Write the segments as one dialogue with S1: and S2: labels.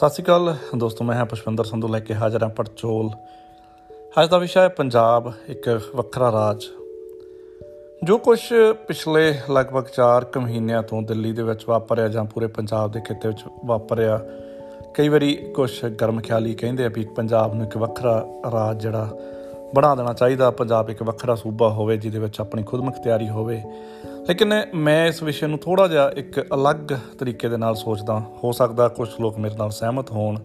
S1: ਸਤਿ ਸ਼੍ਰੀ ਅਕਾਲ ਦੋਸਤੋ, ਮੈਂ ਹਾਂ ਪੁਸ਼ਪਿੰਦਰ ਸੰਧੂ ਲੈ ਕੇ ਹਾਜ਼ਰ ਹਾਂ ਪੜਚੋਲ ਅੱਜ ਦਾ ਵਿਸ਼ਾ ਹੈ ਪੰਜਾਬ, ਇੱਕ ਵੱਖਰਾ ਰਾਜ। ਜੋ ਕੁਝ ਪਿਛਲੇ ਲਗਭਗ 4 ਕੁ ਮਹੀਨਿਆਂ ਤੋਂ ਦਿੱਲੀ ਦੇ ਵਿੱਚ ਵਾਪਰਿਆ ਜਾਂ ਪੂਰੇ ਪੰਜਾਬ ਦੇ ਖੇਤੇ ਵਿੱਚ ਵਾਪਰਿਆ, ਕਈ ਵਾਰੀ ਕੁਝ ਗਰਮ ਖਿਆਲੀ ਕਹਿੰਦੇ ਆ ਵੀ ਪੰਜਾਬ ਨੂੰ ਇੱਕ ਵੱਖਰਾ ਰਾਜ ਜਿਹੜਾ ਬਣਾ ਦੇਣਾ ਚਾਹੀਦਾ, ਪੰਜਾਬ ਇੱਕ ਵੱਖਰਾ ਸੂਬਾ ਹੋਵੇ ਜਿਹਦੇ ਵਿੱਚ ਆਪਣੀ ਖੁਦਮੁਖਤਿਆਰੀ ਹੋਵੇ। ਲੇਕਿਨ ਮੈਂ ਇਸ ਵਿਸ਼ੇ ਨੂੰ ਥੋੜਾ ਜਿਹਾ ਇੱਕ ਅਲੱਗ ਤਰੀਕੇ ਦੇ ਨਾਲ ਸੋਚਦਾ ਹੋ। ਸਕਦਾ ਕੁਝ ਲੋਕ ਮੇਰੇ ਨਾਲ ਸਹਿਮਤ ਹੋਣ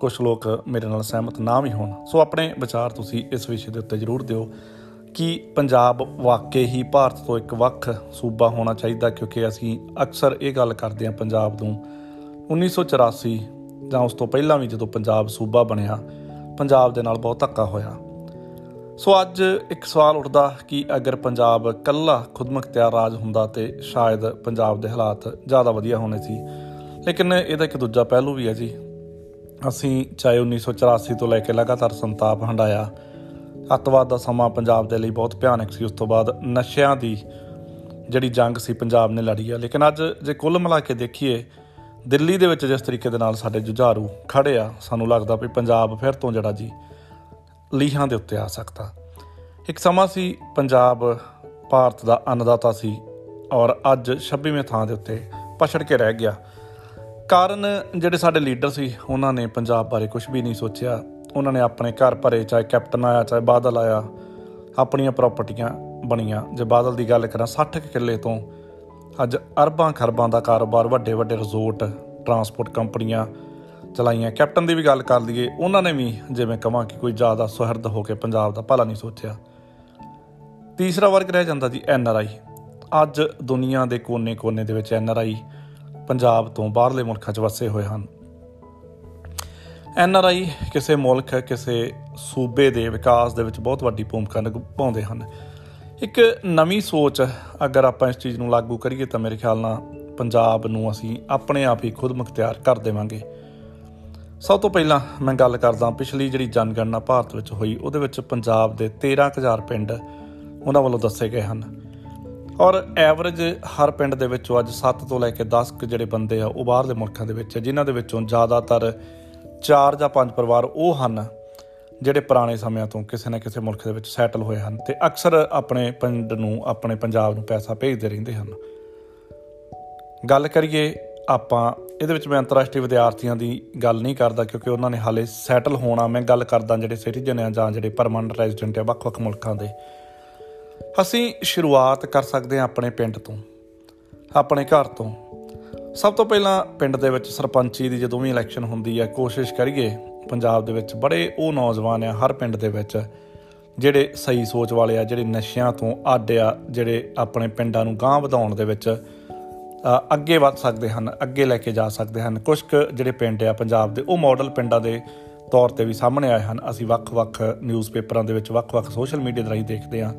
S1: ਕੁਝ ਲੋਕ ਮੇਰੇ ਨਾਲ ਸਹਿਮਤ ਨਾ ਵੀ ਹੋਣ। ਸੋ ਆਪਣੇ ਵਿਚਾਰ ਤੁਸੀਂ ਇਸ ਵਿਸ਼ੇ ਦੇ ਉੱਤੇ ਜ਼ਰੂਰ ਦਿਓ ਕਿ ਪੰਜਾਬ ਵਾਕਈ ਹੀ ਭਾਰਤ ਤੋਂ ਇੱਕ ਵੱਖ ਸੂਬਾ ਹੋਣਾ ਚਾਹੀਦਾ ਕਿਉਂਕਿ ਅਸੀਂ ਅਕਸਰ ਇਹ ਗੱਲ ਕਰਦੇ ਹਾਂ ਪੰਜਾਬ ਨੂੰ। 1984 ਜਾਂ ਉਸ ਤੋਂ ਪਹਿਲਾਂ ਵੀ ਜਦੋਂ ਪੰਜਾਬ ਸੂਬਾ ਬਣਿਆ, ਪੰਜਾਬ ਦੇ ਨਾਲ ਬਹੁਤ ਧੱਕਾ ਹੋਇਆ। ਸੋ ਅੱਜ ਇੱਕ ਸਵਾਲ ਉੱਠਦਾ ਕਿ ਅਗਰ ਪੰਜਾਬ ਕੱਲਾ ਖੁਦਮੁਖਤਿਆਰ ਰਾਜ ਹੁੰਦਾ ਤੇ ਸ਼ਾਇਦ ਪੰਜਾਬ ਦੇ ਹਾਲਾਤ ਜ਼ਿਆਦਾ ਵਧੀਆ ਹੋਣੇ ਸੀ। ਲੇਕਿਨ ਇਹਦਾ ਇੱਕ ਦੂਜਾ ਪਹਿਲੂ ਵੀ ਹੈ ਜੀ। ਅਸੀਂ ਚਾਹੇ 1984 ਤੋਂ ਲੈ ਕੇ ਲਗਾਤਾਰ ਸੰਤਾਪ ਹੰਡਾਇਆ ਅੱਤਵਾਦ ਦਾ ਸਮਾਂ ਪੰਜਾਬ ਦੇ ਲਈ ਬਹੁਤ ਭਿਆਨਕ ਸੀ। ਉਸ ਤੋਂ ਬਾਅਦ ਨਸ਼ਿਆਂ ਦੀ ਜਿਹੜੀ ਜੰਗ ਸੀ, ਪੰਜਾਬ ਨੇ ਲੜੀ ਆ। ਲੇਕਿਨ ਅੱਜ ਜੇ ਕੁੱਲ ਮਿਲਾ ਕੇ ਦੇਖੀਏ, ਦਿੱਲੀ ਦੇ ਵਿੱਚ ਜਿਸ ਤਰੀਕੇ ਦੇ ਨਾਲ ਸਾਡੇ ਜੁਝਾਰੂ ਖੜੇ ਆ, ਸਾਨੂੰ ਲੱਗਦਾ ਵੀ ਪੰਜਾਬ ਫਿਰ ਤੋਂ ਜਿਹੜਾ ਜੀ। ਲੀਹਾਂ ਦੇ ਉੱਤੇ ਆ ਸਕਦਾ। ਇੱਕ ਸਮਾਂ ਸੀ ਪੰਜਾਬ, ਭਾਰਤ ਦਾ ਅੰਨਦਾਤਾ ਸੀ ਔਰ ਅੱਜ 26ਵੇਂ ਥਾਂ ਦੇ ਉੱਤੇ ਪਛੜ ਕੇ ਰਹਿ ਗਿਆ। ਕਾਰਨ ਜਿਹੜੇ ਸਾਡੇ ਲੀਡਰ ਸੀ, ਉਹਨਾਂ ਨੇ ਪੰਜਾਬ ਬਾਰੇ ਕੁਝ ਵੀ ਨਹੀਂ ਸੋਚਿਆ। ਉਹਨਾਂ ਨੇ ਆਪਣੇ ਘਰ ਭਰੇ, ਚਾਹੇ ਕੈਪਟਨ ਆਇਆ, ਚਾਹੇ ਬਾਦਲ ਆਇਆ, ਆਪਣੀਆਂ ਪ੍ਰਾਪਰਟੀਆਂ ਬਣੀਆਂ। ਜੇ ਬਾਦਲ ਦੀ ਗੱਲ ਕਰਾਂ 60 ਕਿੱਲੇ ਤੋਂ ਅੱਜ ਅਰਬਾਂ ਖਰਬਾਂ ਦਾ ਕਾਰੋਬਾਰ ਵੱਡੇ ਵੱਡੇ ਰਿਜ਼ੋਰਟ, ਟਰਾਂਸਪੋਰਟ ਕੰਪਨੀਆਂ ਚਲਾਈਆਂ। ਕੈਪਟਨ ਦੀ ਵੀ ਗੱਲ ਕਰ ਲਈਏ, ਉਹਨਾਂ ਨੇ ਵੀ ਜਿਵੇਂ ਕਹਾਂ ਕਿ ਕੋਈ ਜ਼ਿਆਦਾ ਸੁਹਿਰਦ ਹੋ ਕੇ ਪੰਜਾਬ ਦਾ ਭਲਾ ਨਹੀਂ ਸੋਚਿਆ। ਤੀਸਰਾ ਵਰਗ ਰਹਿ ਜਾਂਦਾ ਜੀ ਐਨ ਆਰ ਆਈ। ਅੱਜ ਦੁਨੀਆ ਦੇ ਕੋਨੇ-ਕੋਨੇ ਦੇ ਵਿੱਚ ਐਨ ਆਰ ਆਈ ਪੰਜਾਬ ਤੋਂ ਬਾਹਰਲੇ ਮੁਲਕਾਂ 'ਚ ਵਸੇ ਹੋਏ ਹਨ। ਐਨ ਆਰ ਆਈ ਕਿਸੇ ਮੁਲਕ, ਕਿਸੇ ਸੂਬੇ ਦੇ ਵਿਕਾਸ ਦੇ ਵਿੱਚ ਬਹੁਤ ਵੱਡੀ ਭੂਮਿਕਾ ਨਿਭਾਉਂਦੇ ਹਨ। ਇੱਕ ਨਵੀਂ ਸੋਚ ਅਗਰ ਆਪਾਂ ਇਸ ਚੀਜ਼ ਨੂੰ ਲਾਗੂ ਕਰੀਏ ਤਾਂ ਮੇਰੇ ਖਿਆਲ ਨਾਲ ਪੰਜਾਬ ਨੂੰ ਅਸੀਂ ਆਪਣੇ ਆਪ ਹੀ ਖੁਦ ਮੁਖਤਿਆਰ ਕਰ ਦੇਵਾਂਗੇ। ਸਭ ਤੋਂ ਪਹਿਲਾਂ ਮੈਂ ਗੱਲ ਕਰਦਾ ਪਿਛਲੀ ਜਿਹੜੀ ਜਨਗਣਨਾ ਭਾਰਤ ਵਿੱਚ ਹੋਈ, ਉਹਦੇ ਵਿੱਚ ਪੰਜਾਬ ਦੇ 13000 ਪਿੰਡ ਉਹਨਾਂ ਵੱਲੋਂ ਦੱਸੇ ਗਏ ਹਨ। ਔਰ ਐਵਰੇਜ ਹਰ ਪਿੰਡ ਦੇ ਵਿੱਚੋਂ ਅੱਜ 7 ਤੋਂ ਲੈ ਕੇ 10 ਕ ਜਿਹੜੇ ਬੰਦੇ ਆ, ਉਹ ਬਾਹਰਲੇ ਮੁਲਕਾਂ ਦੇ ਵਿੱਚ ਜਿਨ੍ਹਾਂ ਦੇ ਵਿੱਚੋਂ ਜ਼ਿਆਦਾਤਰ 4 ਜਾਂ 5 ਪਰਿਵਾਰ ਉਹ ਹਨ, ਜਿਹੜੇ ਪੁਰਾਣੇ ਸਮਿਆਂ ਤੋਂ ਕਿਸੇ ਨਾ ਕਿਸੇ ਮੁਲਕ ਦੇ ਵਿੱਚ ਸੈਟਲ ਹੋਏ ਹਨ ਤੇ ਅਕਸਰ ਆਪਣੇ ਪਿੰਡ ਨੂੰ, ਆਪਣੇ ਪੰਜਾਬ ਨੂੰ ਪੈਸਾ ਭੇਜਦੇ ਰਹਿੰਦੇ ਹਨ। ਗੱਲ ਕਰੀਏ ਆਪਾਂ ਇਹਦੇ ਵਿੱਚ ਮੈਂ ਅੰਤਰਰਾਸ਼ਟਰੀ ਵਿਦਿਆਰਥੀਆਂ ਦੀ ਗੱਲ ਨਹੀਂ ਕਰਦਾ ਕਿਉਂਕਿ ਉਹਨਾਂ ਨੇ ਹਾਲੇ ਸੈਟਲ ਹੋਣਾ, ਮੈਂ ਗੱਲ ਕਰਦਾ ਜਿਹੜੇ ਸਿਟੀਜ਼ਨ ਆ ਜਾਂ ਜਿਹੜੇ ਪਰਮਨੈਂਟ ਰੈਜ਼ੀਡੈਂਟ ਆ ਵੱਖ-ਵੱਖ ਮੁਲਕਾਂ ਦੇ। ਅਸੀਂ ਸ਼ੁਰੂਆਤ ਕਰ ਸਕਦੇ ਹਾਂ ਆਪਣੇ ਪਿੰਡ ਤੋਂ, ਆਪਣੇ ਘਰ ਤੋਂ। ਸਭ ਤੋਂ ਪਹਿਲਾਂ ਪਿੰਡ ਦੇ ਵਿੱਚ ਸਰਪੰਚੀ ਦੀ ਜਦੋਂ ਵੀ ਇਲੈਕਸ਼ਨ ਹੁੰਦੀ ਹੈ ਕੋਸ਼ਿਸ਼ ਕਰੀਏ ਪੰਜਾਬ ਦੇ ਵਿੱਚ ਬੜੇ ਉਹ ਨੌਜਵਾਨ ਆ ਹਰ ਪਿੰਡ ਦੇ ਵਿੱਚ, ਜਿਹੜੇ ਸਹੀ ਸੋਚ ਵਾਲੇ ਆ, ਜਿਹੜੇ ਨਸ਼ਿਆਂ ਤੋਂ ਅੱਡ ਆ, ਜਿਹੜੇ ਆਪਣੇ ਪਿੰਡਾਂ ਨੂੰ ਗਾਂਹ ਵਧਾਉਣ ਦੇ ਵਿੱਚ ਅੱਗੇ ਵੱਧ ਸਕਦੇ ਹਨ, ਅੱਗੇ ਲੈ ਕੇ ਜਾ ਸਕਦੇ ਹਨ। ਕੁਝ ਜਿਹੜੇ ਪਿੰਡ ਆ ਪੰਜਾਬ ਦੇ, ਉਹ ਮਾਡਲ ਪਿੰਡਾਂ ਦੇ ਤੌਰ ਤੇ ਵੀ ਸਾਹਮਣੇ ਆਏ ਹਨ। ਅਸੀਂ ਵੱਖ-ਵੱਖ ਨਿਊਜ਼ਪੇਪਰਾਂ ਦੇ ਵਿੱਚ ਵੱਖ-ਵੱਖ ਸੋਸ਼ਲ ਮੀਡੀਆ ਦੇ ਰਾਹੀਂ ਦੇਖਦੇ ਹਾਂ।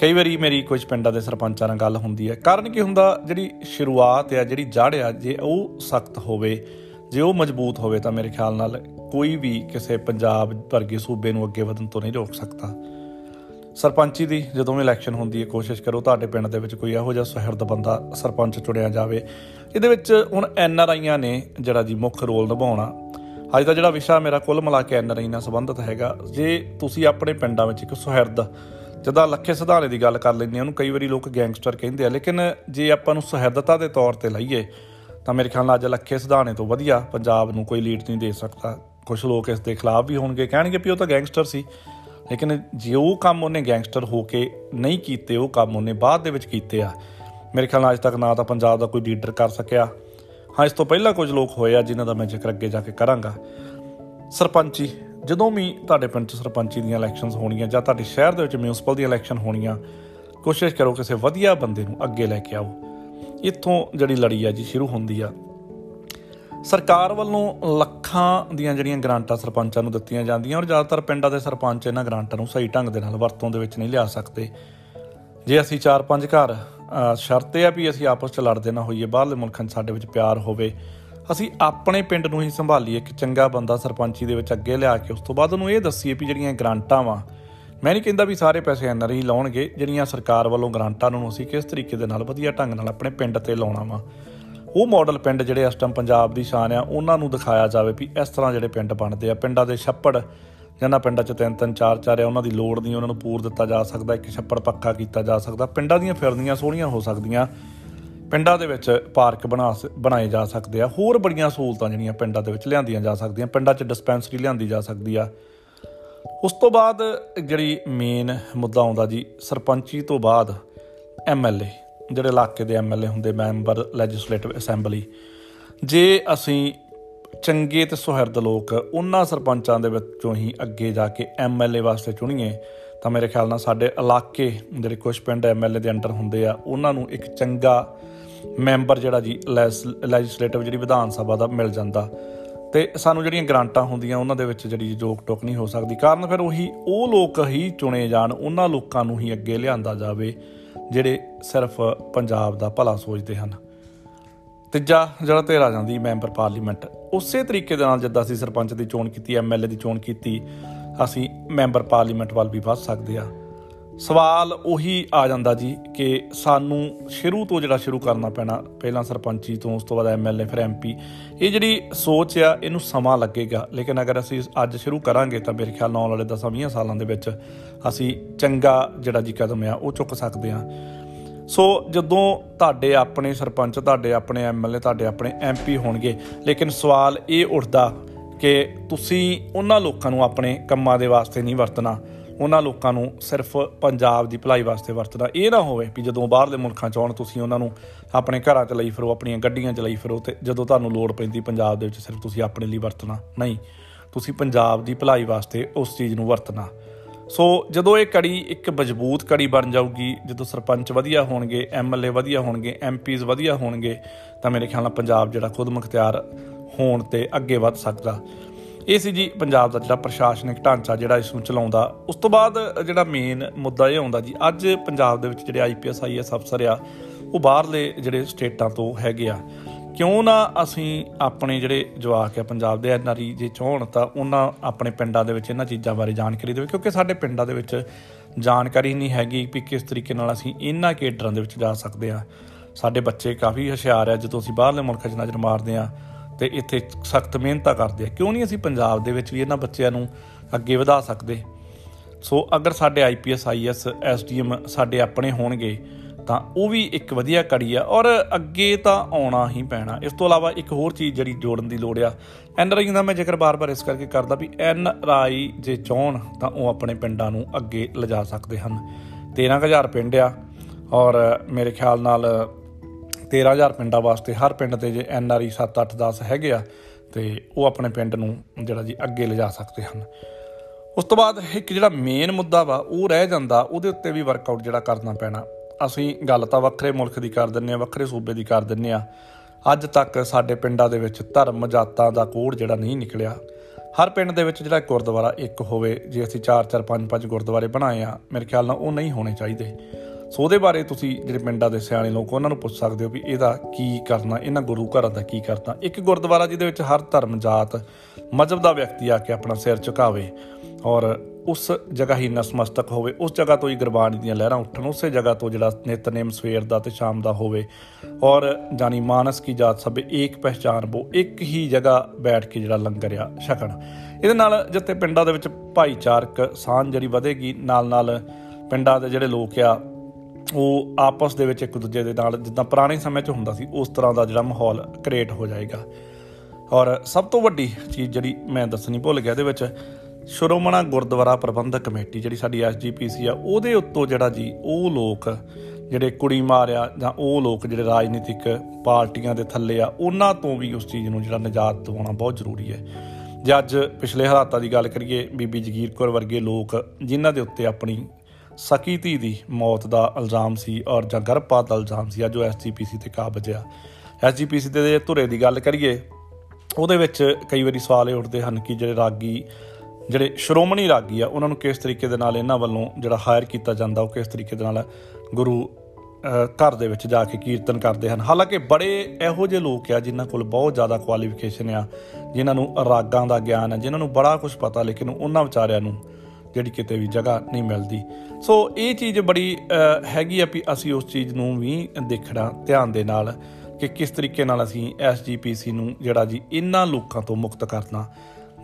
S1: ਕਈ ਵਾਰੀ ਮੇਰੀ ਕੁਝ ਪਿੰਡਾਂ ਦੇ ਸਰਪੰਚਾਂ ਨਾਲ ਗੱਲ ਹੁੰਦੀ ਹੈ। ਕਾਰਨ ਕੀ ਹੁੰਦਾ? ਜਿਹੜੀ ਸ਼ੁਰੂਆਤ ਆ, ਜਿਹੜੀ ਜੜ ਆ, ਜੇ ਉਹ ਸਖਤ ਹੋਵੇ, ਜੇ ਉਹ ਮਜ਼ਬੂਤ ਹੋਵੇ ਤਾਂ ਮੇਰੇ ਖਿਆਲ ਨਾਲ ਕੋਈ ਵੀ ਕਿਸੇ ਪੰਜਾਬ ਵਰਗੇ ਸੂਬੇ ਨੂੰ ਅੱਗੇ ਵਧਣ ਤੋਂ ਨਹੀਂ ਰੋਕ ਸਕਦਾ। ਸਰਪੰਚੀ ਦੀ ਜਦੋਂ ਵੀ ਇਲੈਕਸ਼ਨ ਹੁੰਦੀ ਹੈ, ਕੋਸ਼ਿਸ਼ ਕਰੋ ਤੁਹਾਡੇ ਪਿੰਡ ਦੇ ਵਿੱਚ ਕੋਈ ਇਹੋ ਜਿਹਾ ਸੁਹਿਰਦ ਬੰਦਾ ਸਰਪੰਚ ਚੁਣਿਆ ਜਾਵੇ। ਇਹਦੇ ਵਿੱਚ ਹੁਣ ਐਨ ਆਰ ਆਈਆਂ ਨੇ ਜਿਹੜਾ ਜੀ ਮੁੱਖ ਰੋਲ ਨਿਭਾਉਣਾ। ਅੱਜ ਦਾ ਜਿਹੜਾ ਵਿਸ਼ਾ ਮੇਰਾ ਕੁੱਲ ਮਿਲਾ ਕੇ ਐਨ ਆਰ ਆਈ ਨਾਲ ਸੰਬੰਧਿਤ ਹੈਗਾ। ਜੇ ਤੁਸੀਂ ਆਪਣੇ ਪਿੰਡਾਂ ਵਿੱਚ ਇੱਕ ਸੁਹਿਰਦ ਜਦਾਂ ਲੱਖੇ ਸਿਧਾਣੇ ਦੀ ਗੱਲ ਕਰ ਲੈਂਦੇ ਉਹਨੂੰ ਕਈ ਵਾਰੀ ਲੋਕ ਗੈਂਗਸਟਰ ਕਹਿੰਦੇ ਆ, ਲੇਕਿਨ ਜੇ ਆਪਾਂ ਨੂੰ ਸੁਹਿਰਦਤਾ ਦੇ ਤੌਰ ਤੇ ਲਈਏ, ਤਾਂ ਮੇਰੇ ਖਿਆਲ ਨਾਲ ਅੱਜ ਲੱਖੇ ਸਿਧਾਣੇ ਤੋਂ ਵਧੀਆ ਪੰਜਾਬ ਨੂੰ ਕੋਈ ਲੀਡ ਨਹੀਂ ਦੇ ਸਕਦਾ। ਕੁਝ ਲੋਕ ਇਸ ਦੇ ਖਿਲਾਫ ਵੀ ਹੋਣਗੇ, ਕਹਿਣਗੇ ਵੀ ਉਹ ਤਾਂ ਗੈਂਗਸਟਰ ਸੀ। ਲੇਕਿਨ ਜੇ ਉਹ ਕੰਮ ਉਹਨੇ ਗੈਂਗਸਟਰ ਹੋ ਕੇ ਨਹੀਂ ਕੀਤੇ, ਉਹ ਕੰਮ ਉਹਨੇ ਬਾਅਦ ਦੇ ਵਿੱਚ ਕੀਤੇ ਆ। ਮੇਰੇ ਖਿਆਲ ਨਾਲ ਅੱਜ ਤੱਕ ਨਾ ਤਾਂ ਪੰਜਾਬ ਦਾ ਕੋਈ ਲੀਡਰ ਕਰ ਸਕਿਆ। ਹਾਂ, ਇਸ ਤੋਂ ਪਹਿਲਾਂ ਕੁਝ ਲੋਕ ਹੋਏ ਆ ਜਿਨ੍ਹਾਂ ਦਾ ਮੈਂ ਜ਼ਿਕਰ ਅੱਗੇ ਜਾ ਕੇ ਕਰਾਂਗਾ। ਸਰਪੰਚੀ, ਜਦੋਂ ਵੀ ਤੁਹਾਡੇ ਪਿੰਡ 'ਚ ਸਰਪੰਚੀ ਦੀਆਂ ਇਲੈਕਸ਼ਨਸ ਹੋਣੀਆਂ ਜਾਂ ਤੁਹਾਡੇ ਸ਼ਹਿਰ ਦੇ ਵਿੱਚ ਮਿਊਨਿਸਪਲ ਦੀਆਂ ਇਲੈਕਸ਼ਨ ਹੋਣੀਆਂ, ਕੋਸ਼ਿਸ਼ ਕਰੋ ਕਿਸੇ ਵਧੀਆ ਬੰਦੇ ਨੂੰ ਅੱਗੇ ਲੈ ਕੇ ਆਓ। ਇੱਥੋਂ ਜਿਹੜੀ ਲੜੀ ਆ ਜੀ, ਸ਼ੁਰੂ ਹੁੰਦੀ ਆ। ਸਰਕਾਰ ਵੱਲੋਂ ਲੱਖਾਂ ਦੀਆਂ ਜਿਹੜੀਆਂ ਗ੍ਰਾਂਟਾਂ ਸਰਪੰਚਾਂ ਨੂੰ ਦਿੱਤੀਆਂ ਜਾਂਦੀਆਂ ਔਰ ਜ਼ਿਆਦਾਤਰ ਪਿੰਡਾਂ ਦੇ ਸਰਪੰਚ ਇਹਨਾਂ ਗ੍ਰਾਂਟਾਂ ਨੂੰ ਸਹੀ ਢੰਗ ਦੇ ਨਾਲ ਵਰਤੋਂ ਦੇ ਵਿੱਚ ਨਹੀਂ ਲਿਆ ਸਕਦੇ। ਜੇ ਅਸੀਂ 4-5 ਘਰ ਸ਼ਰਤ ਇਹ ਆ ਵੀ ਅਸੀਂ ਆਪਸ 'ਚ ਲੜਦੇ ਨਾ ਹੋਈਏ, ਬਾਹਰਲੇ ਮੁਲਕਾਂ 'ਚ ਸਾਡੇ ਵਿੱਚ ਪਿਆਰ ਹੋਵੇ, ਅਸੀਂ ਆਪਣੇ ਪਿੰਡ ਨੂੰ ਹੀ ਸੰਭਾਲੀਏ, ਇੱਕ ਚੰਗਾ ਬੰਦਾ ਸਰਪੰਚੀ ਦੇ ਵਿੱਚ ਅੱਗੇ ਲਿਆ ਕੇ ਉਸ ਤੋਂ ਬਾਅਦ ਉਹਨੂੰ ਇਹ ਦੱਸੀਏ ਵੀ ਜਿਹੜੀਆਂ ਗ੍ਰਾਂਟਾਂ ਵਾ, ਮੈਂ ਨਹੀਂ ਕਹਿੰਦਾ ਵੀ ਸਾਰੇ ਪੈਸੇ ਐਨਆਰਆਈ ਲਾਉਣਗੇ, ਜਿਹੜੀਆਂ ਸਰਕਾਰ ਵੱਲੋਂ ਗ੍ਰਾਂਟਾਂ ਨੂੰ ਅਸੀਂ ਕਿਸ ਤਰੀਕੇ ਦੇ ਨਾਲ ਵਧੀਆ ਢੰਗ ਨਾਲ ਆਪਣੇ ਪਿੰਡ ਤੇ ਲਾਉਣਾ ਵਾ। ਉਹ ਮਾਡਲ ਪਿੰਡ ਜਿਹੜੇ ਇਸ ਟਾਈਮ ਪੰਜਾਬ ਦੀ ਸ਼ਾਨ ਆ, ਉਹਨਾਂ ਨੂੰ ਦਿਖਾਇਆ ਜਾਵੇ ਵੀ ਇਸ ਤਰ੍ਹਾਂ ਜਿਹੜੇ ਪਿੰਡ ਬਣਦੇ ਆ। ਪਿੰਡਾਂ ਦੇ ਛੱਪੜ ਜਿਹਨਾਂ ਪਿੰਡਾਂ 'ਚ ਤਿੰਨ ਤਿੰਨ, ਚਾਰ ਚਾਰ ਆ, ਉਹਨਾਂ ਦੀ ਲੋੜ ਨਹੀਂ, ਉਹਨਾਂ ਨੂੰ ਪੂਰ ਦਿੱਤਾ ਜਾ ਸਕਦਾ, ਇੱਕ ਛੱਪੜ ਪੱਕਾ ਕੀਤਾ ਜਾ ਸਕਦਾ। ਪਿੰਡਾਂ ਦੀਆਂ ਫਿਰਨੀਆਂ ਸੋਹਣੀਆਂ ਹੋ ਸਕਦੀਆਂ। ਪਿੰਡਾਂ ਦੇ ਵਿੱਚ ਪਾਰਕ ਬਣਾ ਬਣਾਏ ਜਾ ਸਕਦੇ ਆ। ਹੋਰ ਬੜੀਆਂ ਸਹੂਲਤਾਂ ਜਿਹੜੀਆਂ ਪਿੰਡਾਂ ਦੇ ਵਿੱਚ ਲਿਆਂਦੀਆਂ ਜਾ ਸਕਦੀਆਂ। ਪਿੰਡਾਂ 'ਚ ਡਿਸਪੈਂਸਰੀ ਲਿਆਂਦੀ ਜਾ ਸਕਦੀ ਆ। ਉਸ ਤੋਂ ਬਾਅਦ ਜਿਹੜੀ ਮੇਨ ਮੁੱਦਾ ਆਉਂਦਾ ਜੀ, ਸਰਪੰਚੀ ਤੋਂ ਬਾਅਦ ਐਮਐਲਏ ਜਿਹੜੇ ਇਲਾਕੇ ਦੇ ਐਮਐਲਏ ਹੁੰਦੇ, ਮੈਂਬਰ ਲੈਜਿਸਲੇਟਿਵ ਅਸੈਂਬਲੀ ਜੇ ਅਸੀਂ ਚੰਗੇ ਤੇ ਸੁਹਿਰਦ ਲੋਕ ਉਹਨਾਂ ਸਰਪੰਚਾਂ ਦੇ ਵਿੱਚੋਂ ਹੀ ਅੱਗੇ ਜਾ ਕੇ ਐਮਐਲਏ ਵਾਸਤੇ ਚੁਣੀਏ, ਤਾਂ ਮੇਰੇ ਖਿਆਲ ਨਾਲ ਸਾਡੇ ਇਲਾਕੇ ਜਿਹੜੇ ਕੁਝ ਪਿੰਡ ਐਮਐਲਏ ਦੇ ਅੰਡਰ ਹੁੰਦੇ ਆ, ਉਹਨਾਂ ਨੂੰ ਇੱਕ ਚੰਗਾ ਮੈਂਬਰ ਜਿਹੜਾ ਜੀ ਲੈਜਿਸਲੇਟਿਵ ਜਿਹੜੀ ਵਿਧਾਨ ਸਭਾ ਦਾ ਮਿਲ ਜਾਂਦਾ। ਤੇ ਸਾਨੂੰ ਜਿਹੜੀਆਂ ਗ੍ਰਾਂਟਾਂ ਹੁੰਦੀਆਂ, ਉਹਨਾਂ ਦੇ ਵਿੱਚ ਜਿਹੜੀ ਜੋਕ ਟੋਕ ਨਹੀਂ ਹੋ ਸਕਦੀ। ਕਾਰਨ ਫਿਰ ਉਹੀ, ਉਹ ਲੋਕ ਹੀ ਚੁਣੇ ਜਾਣ, ਉਹਨਾਂ ਲੋਕਾਂ ਨੂੰ ਹੀ ਅੱਗੇ ਲਿਆਂਦਾ ਜਾਵੇ। ਜਿਹੜੇ ਸਿਰਫ ਪੰਜਾਬ ਦਾ ਭਲਾ ਸੋਚਦੇ ਹਨ। ਤੀਜਾ, ਜਿਹੜਾ ਤੇ ਆ ਜਾਂਦੀ ਮੈਂਬਰ ਪਾਰਲੀਮੈਂਟ, ਉਸੇ ਤਰੀਕੇ ਦੇ ਨਾਲ ਜਿੱਦਾਂ ਅਸੀਂ ਸਰਪੰਚ ਦੀ ਚੋਣ ਕੀਤੀ ਐਮਐਲਏ ਦੀ ਚੋਣ ਕੀਤੀ, ਅਸੀਂ ਮੈਂਬਰ ਪਾਰਲੀਮੈਂਟ ਵੱਲ ਵੀ ਵੱਧ ਸਕਦੇ ਆ ਸਵਾਲ ਉਹੀ ਆ ਜਾਂਦਾ ਜੀ ਕਿ ਸਾਨੂੰ ਸ਼ੁਰੂ ਤੋਂ ਜਿਹੜਾ ਸ਼ੁਰੂ ਕਰਨਾ ਪੈਣਾ, ਪਹਿਲਾਂ ਸਰਪੰਚੀ ਤੋਂ, ਉਸ ਤੋਂ ਬਾਅਦ ਐਮਐਲਏ ਫਿਰ ਐਮਪੀ ਇਹ ਜਿਹੜੀ ਸੋਚ ਆ, ਇਹਨੂੰ ਸਮਾਂ ਲੱਗੇਗਾ। ਲੇਕਿਨ ਅਗਰ ਅਸੀਂ ਅੱਜ ਸ਼ੁਰੂ ਕਰਾਂਗੇ ਤਾਂ ਮੇਰੇ ਖਿਆਲ ਨਾਲ ਆਉਣ ਵਾਲੇ 10-20 ਸਾਲਾਂ ਦੇ ਵਿੱਚ ਅਸੀਂ ਚੰਗਾ ਜਿਹੜਾ ਜੀ ਕਦਮ ਆ, ਉਹ ਚੁੱਕ ਸਕਦੇ ਆ ਸੋ ਜਦੋਂ ਤੁਹਾਡੇ ਆਪਣੇ ਸਰਪੰਚ, ਤੁਹਾਡੇ ਆਪਣੇ ਐਮਐਲਏ ਤੁਹਾਡੇ ਆਪਣੇ ਐਮਪੀ ਹੋਣਗੇ, ਲੇਕਿਨ ਸਵਾਲ ਇਹ ਉੱਠਦਾ ਕਿ ਤੁਸੀਂ ਉਹਨਾਂ ਲੋਕਾਂ ਨੂੰ ਆਪਣੇ ਕੰਮਾਂ ਦੇ ਵਾਸਤੇ ਨਹੀਂ ਵਰਤਣਾ। ਉਹਨਾਂ ਲੋਕਾਂ ਨੂੰ ਸਿਰਫ ਪੰਜਾਬ ਦੀ ਭਲਾਈ ਵਾਸਤੇ ਵਰਤਣਾ ਇਹ ਨਾ ਹੋਵੇ ਵੀ ਜਦੋਂ ਬਾਹਰਲੇ ਮੁਲਕਾਂ ਚ ਆਉਣ, ਤੁਸੀਂ ਉਹਨਾਂ ਨੂੰ ਆਪਣੇ ਘਰਾਂ 'ਚ ਲਈ ਫਿਰੋ, ਆਪਣੀਆਂ ਗੱਡੀਆਂ 'ਚ ਲਈ ਫਿਰੋ ਤੇ ਜਦੋਂ ਤੁਹਾਨੂੰ ਲੋੜ ਪੈਂਦੀ ਪੰਜਾਬ ਦੇ ਵਿੱਚ ਸਿਰਫ ਤੁਸੀਂ ਆਪਣੇ ਲਈ ਵਰਤਣਾ। ਨਹੀਂ, ਤੁਸੀਂ ਪੰਜਾਬ ਦੀ ਭਲਾਈ ਵਾਸਤੇ ਉਸ ਚੀਜ਼ ਨੂੰ ਵਰਤਣਾ। ਸੋ ਜਦੋਂ ਇਹ ਕੜੀ ਇੱਕ ਮਜ਼ਬੂਤ ਕੜੀ ਬਣ ਜਾਊਗੀ, ਜਦੋਂ ਸਰਪੰਚ ਵਧੀਆ ਹੋਣਗੇ ਐਮਐਲਏ ਵਧੀਆ ਹੋਣਗੇ ਐਮਪੀਜ਼ ਵਧੀਆ ਹੋਣਗੇ, ਤਾਂ ਮੇਰੇ ਖਿਆਲ ਨਾਲ ਪੰਜਾਬ ਜਿਹੜਾ ਖੁਦ ਮੁਖਤਿਆਰ ਹੋਣ ਤੇ ਅੱਗੇ ਵੱਧ ਸਕਦਾ। ਇਹ ਸੀ ਜੀ ਪੰਜਾਬ ਦਾ ਜਿਹੜਾ ਪ੍ਰਸ਼ਾਸਨਿਕ ਢਾਂਚਾ ਜਿਹੜਾ ਇਸ ਨੂੰ ਚਲਾਉਂਦਾ। ਉਸ ਤੋਂ ਬਾਅਦ ਜਿਹੜਾ ਮੇਨ ਮੁੱਦਾ ਇਹ ਆਉਂਦਾ ਜੀ, ਅੱਜ ਪੰਜਾਬ ਦੇ ਵਿੱਚ ਜਿਹੜੇ ਆਈਪੀਐਸ ਆਈਐਸ ਅਫਸਰ ਆ, ਉਹ ਬਾਹਰਲੇ ਜਿਹੜੇ ਸਟੇਟਾਂ ਤੋਂ ਹੈਗੇ ਆ। ਕਿਉਂ ਨਾ ਅਸੀਂ ਆਪਣੇ ਜਿਹੜੇ ਜਵਾਕ ਆ, ਪੰਜਾਬ ਦੇ ਐਨਆਰਈ ਜੇ ਚਾਹਣ ਤਾਂ ਉਹਨਾਂ ਆਪਣੇ ਪਿੰਡਾਂ ਦੇ ਵਿੱਚ ਇਹਨਾਂ ਚੀਜ਼ਾਂ ਬਾਰੇ ਜਾਣਕਾਰੀ ਦੇਵੇ, ਕਿਉਂਕਿ ਸਾਡੇ ਪਿੰਡਾਂ ਦੇ ਵਿੱਚ ਜਾਣਕਾਰੀ ਨਹੀਂ ਹੈਗੀ ਕਿ ਕਿਸ ਤਰੀਕੇ ਨਾਲ ਅਸੀਂ ਇਹਨਾਂ ਕੇਡਰਾਂ ਦੇ ਵਿੱਚ ਜਾ ਸਕਦੇ ਆ। ਸਾਡੇ ਬੱਚੇ ਕਾਫੀ ਹੁਸ਼ਿਆਰ ਆ, ਜਦੋਂ ਅਸੀਂ ਬਾਹਰਲੇ ਮੁਲਕਾਂ 'ਚ ਨਜ਼ਰ ਮਾਰਦੇ ਆ ਤੇ ਇੱਥੇ ਸਖਤ ਮਿਹਨਤਾਂ ਕਰਦੇ ਆ। ਕਿਉਂ ਨਹੀਂ ਅਸੀਂ ਪੰਜਾਬ ਦੇ ਵਿੱਚ ਵੀ ਇਹਨਾਂ ਬੱਚਿਆਂ ਨੂੰ ਅੱਗੇ ਵਧਾ ਸਕਦੇ? ਸੋ ਅਗਰ ਸਾਡੇ ਆਈਪੀਐਸ ਆਈਐਸ ਐਸਡੀਐਮ ਸਾਡੇ ਆਪਣੇ ਹੋਣਗੇ, ਤਾਂ ਉਹ ਵੀ ਇੱਕ ਵਧੀਆ ਕੜੀ ਆ ਔਰ ਅੱਗੇ ਤਾਂ ਆਉਣਾ ਹੀ ਪੈਣਾ। ਇਸ ਤੋਂ ਇਲਾਵਾ ਇੱਕ ਹੋਰ ਚੀਜ਼ ਜਿਹੜੀ ਜੋੜਨ ਦੀ ਲੋੜ ਆ, ਐਨ ਆਰ ਆਈ ਦਾ ਮੈਂ ਜ਼ਿਕਰ ਬਾਰ-ਬਾਰ ਇਸ ਕਰਕੇ ਕਰਦਾ ਵੀ ਐਨ ਆਰ ਆਈ ਜੇ ਚਾਹਣ, ਤਾਂ ਉਹ ਆਪਣੇ ਪਿੰਡਾਂ ਨੂੰ ਅੱਗੇ ਲਿਜਾ ਸਕਦੇ ਹਨ। 13000 ਪਿੰਡ ਆ ਔਰ ਮੇਰੇ ਖਿਆਲ ਨਾਲ 13000 ਪਿੰਡਾਂ ਵਾਸਤੇ ਹਰ ਪਿੰਡ ਤੇ ਜੇ ਐਨ ਆਰ ਆਈ 7 8 10 ਹੈਗੇ ਆ, ਤੇ ਉਹ ਆਪਣੇ ਪਿੰਡ ਨੂੰ ਜਿਹੜਾ ਜੀ ਅੱਗੇ ਲਿਜਾ ਸਕਦੇ ਹਨ। ਉਸ ਤੋਂ ਬਾਅਦ ਇੱਕ ਜਿਹੜਾ ਮੇਨ ਮੁੱਦਾ ਵਾ, ਉਹ ਰਹਿ ਜਾਂਦਾ, ਉਹਦੇ ਉੱਤੇ ਵੀ ਵਰਕਆਊਟ ਜਿਹੜਾ ਕਰਨਾ ਪੈਣਾ। ਅਸੀਂ ਗੱਲ ਤਾਂ ਵੱਖਰੇ ਮੁਲਕ ਦੀ ਕਰ ਦਿੰਨੇ ਆ, ਵੱਖਰੇ ਸੂਬੇ ਦੀ ਕਰ ਦਿੰਨੇ ਆ। ਅੱਜ ਤੱਕ ਸਾਡੇ ਪਿੰਡਾਂ ਦੇ ਵਿੱਚ ਧਰਮ ਜਾਤਾਂ ਦਾ ਕੋਡ ਜਿਹੜਾ ਨਹੀਂ ਨਿਕਲਿਆ। ਹਰ ਪਿੰਡ ਦੇ ਵਿੱਚ ਜਿਹੜਾ ਗੁਰਦੁਆਰਾ ਇੱਕ ਹੋਵੇ, ਜੇ ਅਸੀਂ 4 4 5 5 ਗੁਰਦੁਆਰੇ ਬਣਾਏ ਆ, ਮੇਰੇ ਖਿਆਲ ਨਾਲ ਉਹ ਨਹੀਂ ਹੋਣੇ ਚਾਹੀਦੇ। ਸੋ ਉਹਦੇ ਬਾਰੇ ਤੁਸੀਂ ਜਿਹੜੇ ਪਿੰਡਾਂ ਦੇ ਸਿਆਣੇ ਲੋਕ ਉਹਨਾਂ ਨੂੰ ਪੁੱਛ ਸਕਦੇ ਹੋ ਵੀ ਇਹਦਾ ਕੀ ਕਰਨਾ, ਇਹਨਾਂ ਗੁਰੂ ਘਰਾਂ ਦਾ ਕੀ ਕਰਨਾ। ਇੱਕ ਗੁਰਦੁਆਰਾ ਜਿਹਦੇ ਵਿੱਚ ਹਰ ਧਰਮ, ਜਾਤ, ਮਜ਼ਹਬ ਦਾ ਵਿਅਕਤੀ ਆ ਕੇ ਆਪਣਾ ਸਿਰ ਝੁਕਾਵੇ ਔਰ ਉਸ ਜਗ੍ਹਾ ਹੀ ਨਸਮਸਤਕ ਹੋਵੇ, ਉਸ ਜਗ੍ਹਾ ਤੋਂ ਹੀ ਗੁਰਬਾਣੀ ਦੀਆਂ ਲਹਿਰਾਂ ਉੱਠਣ, ਉਸੇ ਜਗ੍ਹਾ ਤੋਂ ਜਿਹੜਾ ਨਿਤਨੇਮ ਸਵੇਰ ਦਾ ਤੇ ਸ਼ਾਮ ਦਾ ਹੋਵੇ ਔਰ ਜਾਨੀ ਮਾਨਸ ਕੀ ਜਾਤ ਸਭੇ ਇੱਕ ਪਹਿਚਾਨ ਬੋ, ਇੱਕ ਹੀ ਜਗ੍ਹਾ ਬੈਠ ਕੇ ਜਿਹੜਾ ਲੰਗਰ ਆ, ਛਕਣ। ਇਹਦੇ ਨਾਲ ਜਿੱਥੇ ਪਿੰਡਾਂ ਦੇ ਵਿੱਚ ਭਾਈਚਾਰਕ ਸਾਂਝ ਜਿਹੜੀ ਵਧੇਗੀ ਨਾਲ ਨਾਲ ਪਿੰਡਾਂ ਦੇ ਜਿਹੜੇ ਲੋਕ ਆ ਉਹ ਆਪਸ ਦੇ ਵਿੱਚ ਇੱਕ ਦੂਜੇ ਦੇ ਨਾਲ ਜਿੱਦਾਂ ਪੁਰਾਣੇ ਸਮੇਂ 'ਚ ਹੁੰਦਾ ਸੀ, ਉਸ ਤਰ੍ਹਾਂ ਦਾ ਜਿਹੜਾ ਮਾਹੌਲ ਕ੍ਰੀਏਟ ਹੋ ਜਾਏਗਾ। ਔਰ ਸਭ ਤੋਂ ਵੱਡੀ ਚੀਜ਼ ਜਿਹੜੀ ਮੈਂ ਦੱਸਣੀ ਭੁੱਲ ਗਿਆ ਇਹਦੇ ਵਿੱਚ, ਸ਼੍ਰੋਮਣਾ ਗੁਰਦੁਆਰਾ ਪ੍ਰਬੰਧਕ ਕਮੇਟੀ ਜਿਹੜੀ ਸਾਡੀ ਐਸਜੀਪੀਸੀ ਆ, ਉਹਦੇ ਉੱਤੋਂ ਜਿਹੜਾ ਜੀ, ਉਹ ਲੋਕ ਜਿਹੜੇ ਕੁੜੀ ਮਾਰਿਆ ਜਾਂ ਉਹ ਲੋਕ ਜਿਹੜੇ ਰਾਜਨੀਤਿਕ ਪਾਰਟੀਆਂ ਦੇ ਥੱਲੇ ਆ, ਉਹਨਾਂ ਤੋਂ ਵੀ ਉਸ ਚੀਜ਼ ਨੂੰ ਜਿਹੜਾ ਨਿਜਾਤ ਦਿਵਾਉਣਾ ਬਹੁਤ ਜ਼ਰੂਰੀ ਹੈ। ਜੇ ਅੱਜ ਪਿਛਲੇ ਹਾਲਾਤਾਂ ਦੀ ਗੱਲ ਕਰੀਏ, ਬੀਬੀ ਜਗੀਰ ਕੌਰ ਵਰਗੇ ਲੋਕ ਜਿਨ੍ਹਾਂ ਦੇ ਉੱਤੇ ਆਪਣੀ ਸਕੀ ਧੀ ਦੀ ਮੌਤ ਦਾ ਇਲਜ਼ਾਮ ਸੀ ਔਰ ਜਾਂ ਗਰਭਪਾਤ ਦਾ ਇਲਜ਼ਾਮ ਸੀ। ਜੋ ਐਸਜੀਪੀਸੀ ਤੇ ਕਾਬਜਿਆ ਐਸਜੀਪੀਸੀ ਦੇ ਧੁਰੇ ਦੀ ਗੱਲ ਕਰੀਏ, ਉਹਦੇ ਵਿੱਚ ਕਈ ਵਾਰੀ ਸਵਾਲ ਇਹ ਉੱਠਦੇ ਹਨ ਕਿ ਜਿਹੜੇ ਰਾਗੀ, ਜਿਹੜੇ ਸ਼੍ਰੋਮਣੀ ਰਾਗੀ ਆ, ਉਹਨਾਂ ਨੂੰ ਕਿਸ ਤਰੀਕੇ ਦੇ ਨਾਲ ਇਹਨਾਂ ਵੱਲੋਂ ਜਿਹੜਾ ਹਾਇਰ ਕੀਤਾ ਜਾਂਦਾ, ਉਹ ਕਿਸ ਤਰੀਕੇ ਦੇ ਨਾਲ ਗੁਰੂ ਘਰ ਦੇ ਵਿੱਚ ਜਾ ਕੇ ਕੀਰਤਨ ਕਰਦੇ ਹਨ। ਹਾਲਾਂਕਿ ਬੜੇ ਇਹੋ ਜਿਹੇ ਲੋਕ ਆ ਜਿਨ੍ਹਾਂ ਕੋਲ ਬਹੁਤ ਜ਼ਿਆਦਾ ਕੁਆਲੀਫਿਕੇਸ਼ਨ ਆ, ਜਿਨ੍ਹਾਂ ਨੂੰ ਰਾਗਾਂ ਦਾ ਗਿਆਨ ਹੈ ਜਿਨ੍ਹਾਂ ਨੂੰ ਬੜਾ ਕੁਝ ਪਤਾ, ਲੇਕਿਨ ਉਹਨਾਂ ਵਿਚਾਰਿਆਂ ਨੂੰ ਜਿਹੜੀ ਕਿਤੇ ਵੀ ਜਗ੍ਹਾ ਨਹੀਂ ਮਿਲਦੀ। ਸੋ ਇਹ ਚੀਜ਼ ਬੜੀ ਹੈਗੀ ਆ ਵੀ ਅਸੀਂ ਉਸ ਚੀਜ਼ ਨੂੰ ਵੀ ਦੇਖਣਾ, ਧਿਆਨ ਦੇ ਨਾਲ ਕਿ ਕਿਸ ਤਰੀਕੇ ਨਾਲ ਅਸੀਂ ਐਸਜੀਪੀਸੀ ਨੂੰ ਜਿਹੜਾ ਜੀ ਇਹਨਾਂ ਲੋਕਾਂ ਤੋਂ ਮੁਕਤ ਕਰਨਾ।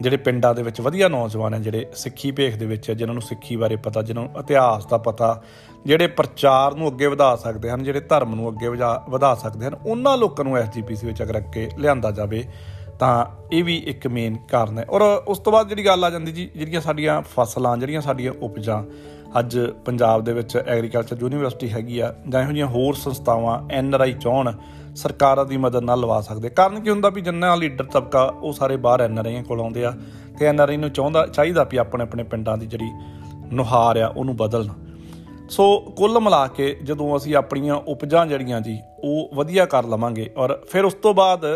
S1: ਜਿਹੜੇ ਪਿੰਡਾਂ ਦੇ ਵਿੱਚ ਵਧੀਆ ਨੌਜਵਾਨ ਹੈ ਜਿਹੜੇ ਸਿੱਖੀ ਭੇਖ ਦੇ ਵਿੱਚ ਜਿਨ੍ਹਾਂ ਨੂੰ ਸਿੱਖੀ ਬਾਰੇ ਪਤਾ, ਜਿਨ੍ਹਾਂ ਨੂੰ ਇਤਿਹਾਸ ਦਾ ਪਤਾ, ਜਿਹੜੇ ਪ੍ਰਚਾਰ ਨੂੰ ਅੱਗੇ ਵਧਾ ਸਕਦੇ ਹਨ, ਜਿਹੜੇ ਧਰਮ ਨੂੰ ਅੱਗੇ ਵਧਾ ਸਕਦੇ ਹਨ, ਉਹਨਾਂ ਲੋਕਾਂ ਨੂੰ ਐਸਜੀਪੀਸੀ ਵਿੱਚ ਅਗਰ ਅੱਗੇ ਲਿਆਂਦਾ ਜਾਵੇ ਤਾਂ ਇਹ ਵੀ ਇੱਕ ਮੇਨ ਕਾਰਨ ਹੈ। ਔਰ ਉਸ ਤੋਂ ਬਾਅਦ ਜਿਹੜੀ ਗੱਲ ਆ ਜਾਂਦੀ ਜੀ, ਜਿਹੜੀਆਂ ਸਾਡੀਆਂ ਫਸਲਾਂ, ਜਿਹੜੀਆਂ ਸਾਡੀਆਂ ਉਪਜਾਂ, ਅੱਜ ਪੰਜਾਬ ਦੇ ਵਿੱਚ ਐਗਰੀਕਲਚਰ ਯੂਨੀਵਰਸਿਟੀ ਹੈਗੀ ਆ, ਜਾਂ ਇਹੋ ਜਿਹੀਆਂ ਹੋਰ ਸੰਸਥਾਵਾਂ ਐਨਆਰਆਈ ਚਾਹਣ ਸਰਕਾਰਾਂ ਦੀ ਮਦਦ ਨਾਲ ਲਵਾ ਸਕਦੇ। ਕਾਰਨ ਕੀ ਹੁੰਦਾ ਵੀ ਜਿੰਨਾ ਲੀਡਰ ਤਬਕਾ, ਉਹ ਸਾਰੇ ਬਾਹਰ ਐਨਆਰਆਈਆਂ ਕੋਲ ਆਉਂਦੇ ਆ, ਤੇ ਐਨਆਰਆਈ ਨੂੰ ਚਾਹੁੰਦਾ, ਚਾਹੀਦਾ ਵੀ ਆਪਣੇ ਆਪਣੇ ਪਿੰਡਾਂ ਦੀ ਜਿਹੜੀ ਨੁਹਾਰ ਆ, ਉਹਨੂੰ ਬਦਲਣ। ਸੋ ਕੁੱਲ ਮਿਲਾ ਕੇ ਜਦੋਂ ਅਸੀਂ ਆਪਣੀਆਂ ਉਪਜਾਂ ਜਿਹੜੀਆਂ ਜੀ, ਉਹ ਵਧੀਆ ਕਰ ਲਵਾਂਗੇ ਔਰ ਫਿਰ ਉਸ ਤੋਂ ਬਾਅਦ